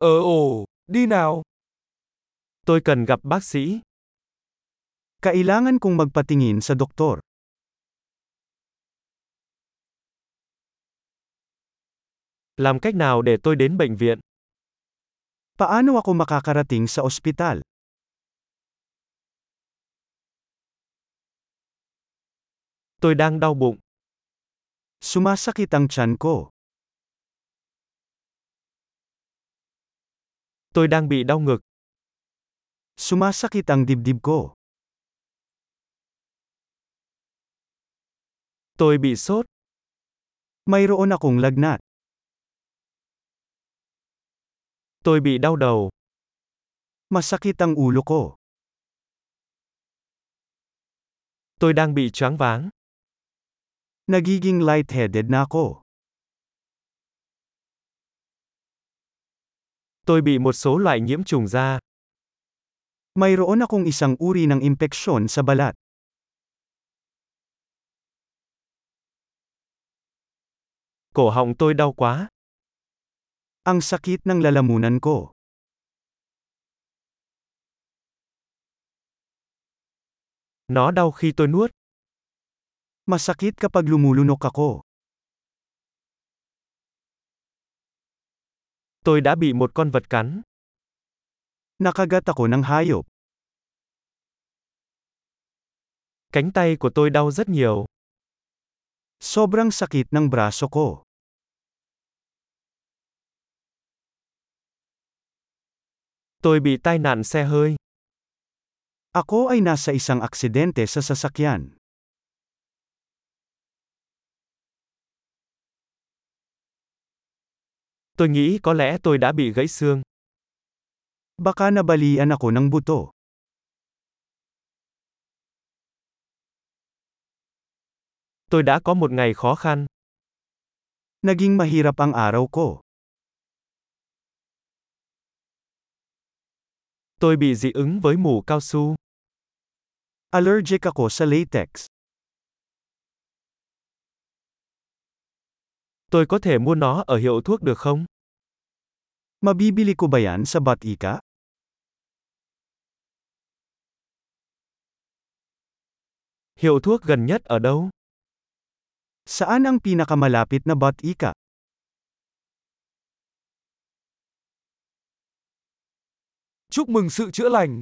Ờ ồ, đi nào. Tôi cần gặp bác sĩ. Kailangan kong magpatingin sa doktor. Làm cách nào để tôi đến bệnh viện? Paano ako makakarating sa ospital? Tôi đang đau bụng. Sumasakit ang tiyan ko. Tôi đang bị đau ngực. Sumasakit ang dibdib ko. Tôi bị sốt. Mayroon akong lagnat. Tôi bị đau đầu. Masakit ang ulo ko. Tôi đang bị choáng váng. Nagiging lightheaded na ako. Tôi bị một số loại nhiễm trùng da. Mayroon akong isang uri ng impeksyon sa balat. Cổ họng tôi đau quá. Ang sakit ng lalamunan ko. Nó đau khi tôi nuốt. Masakit kapag lumulunok ako. Tôi đã bị một con vật cắn. Nakagat ako ng hayop. Cánh tay của tôi đau rất nhiều. Sobrang sakit ng braso ko. Tôi bị tai nạn xe hơi. Ako ay nasa isang aksidente sa sasakyan. Tôi nghĩ có lẽ tôi đã bị gãy xương. Baka nabalian ako ng buto. Tôi đã có một ngày khó khăn. Naging mahirap ang araw ko. Tôi bị dị ứng với mủ cao su. Allergic ako sa latex. Tôi có thể mua nó ở hiệu thuốc được không? Mabibili ko ba yan sa Batika? Hiệu thuốc gần nhất ở đâu? Saan ang pinakamalapit na Batika? Chúc mừng sự chữa lành.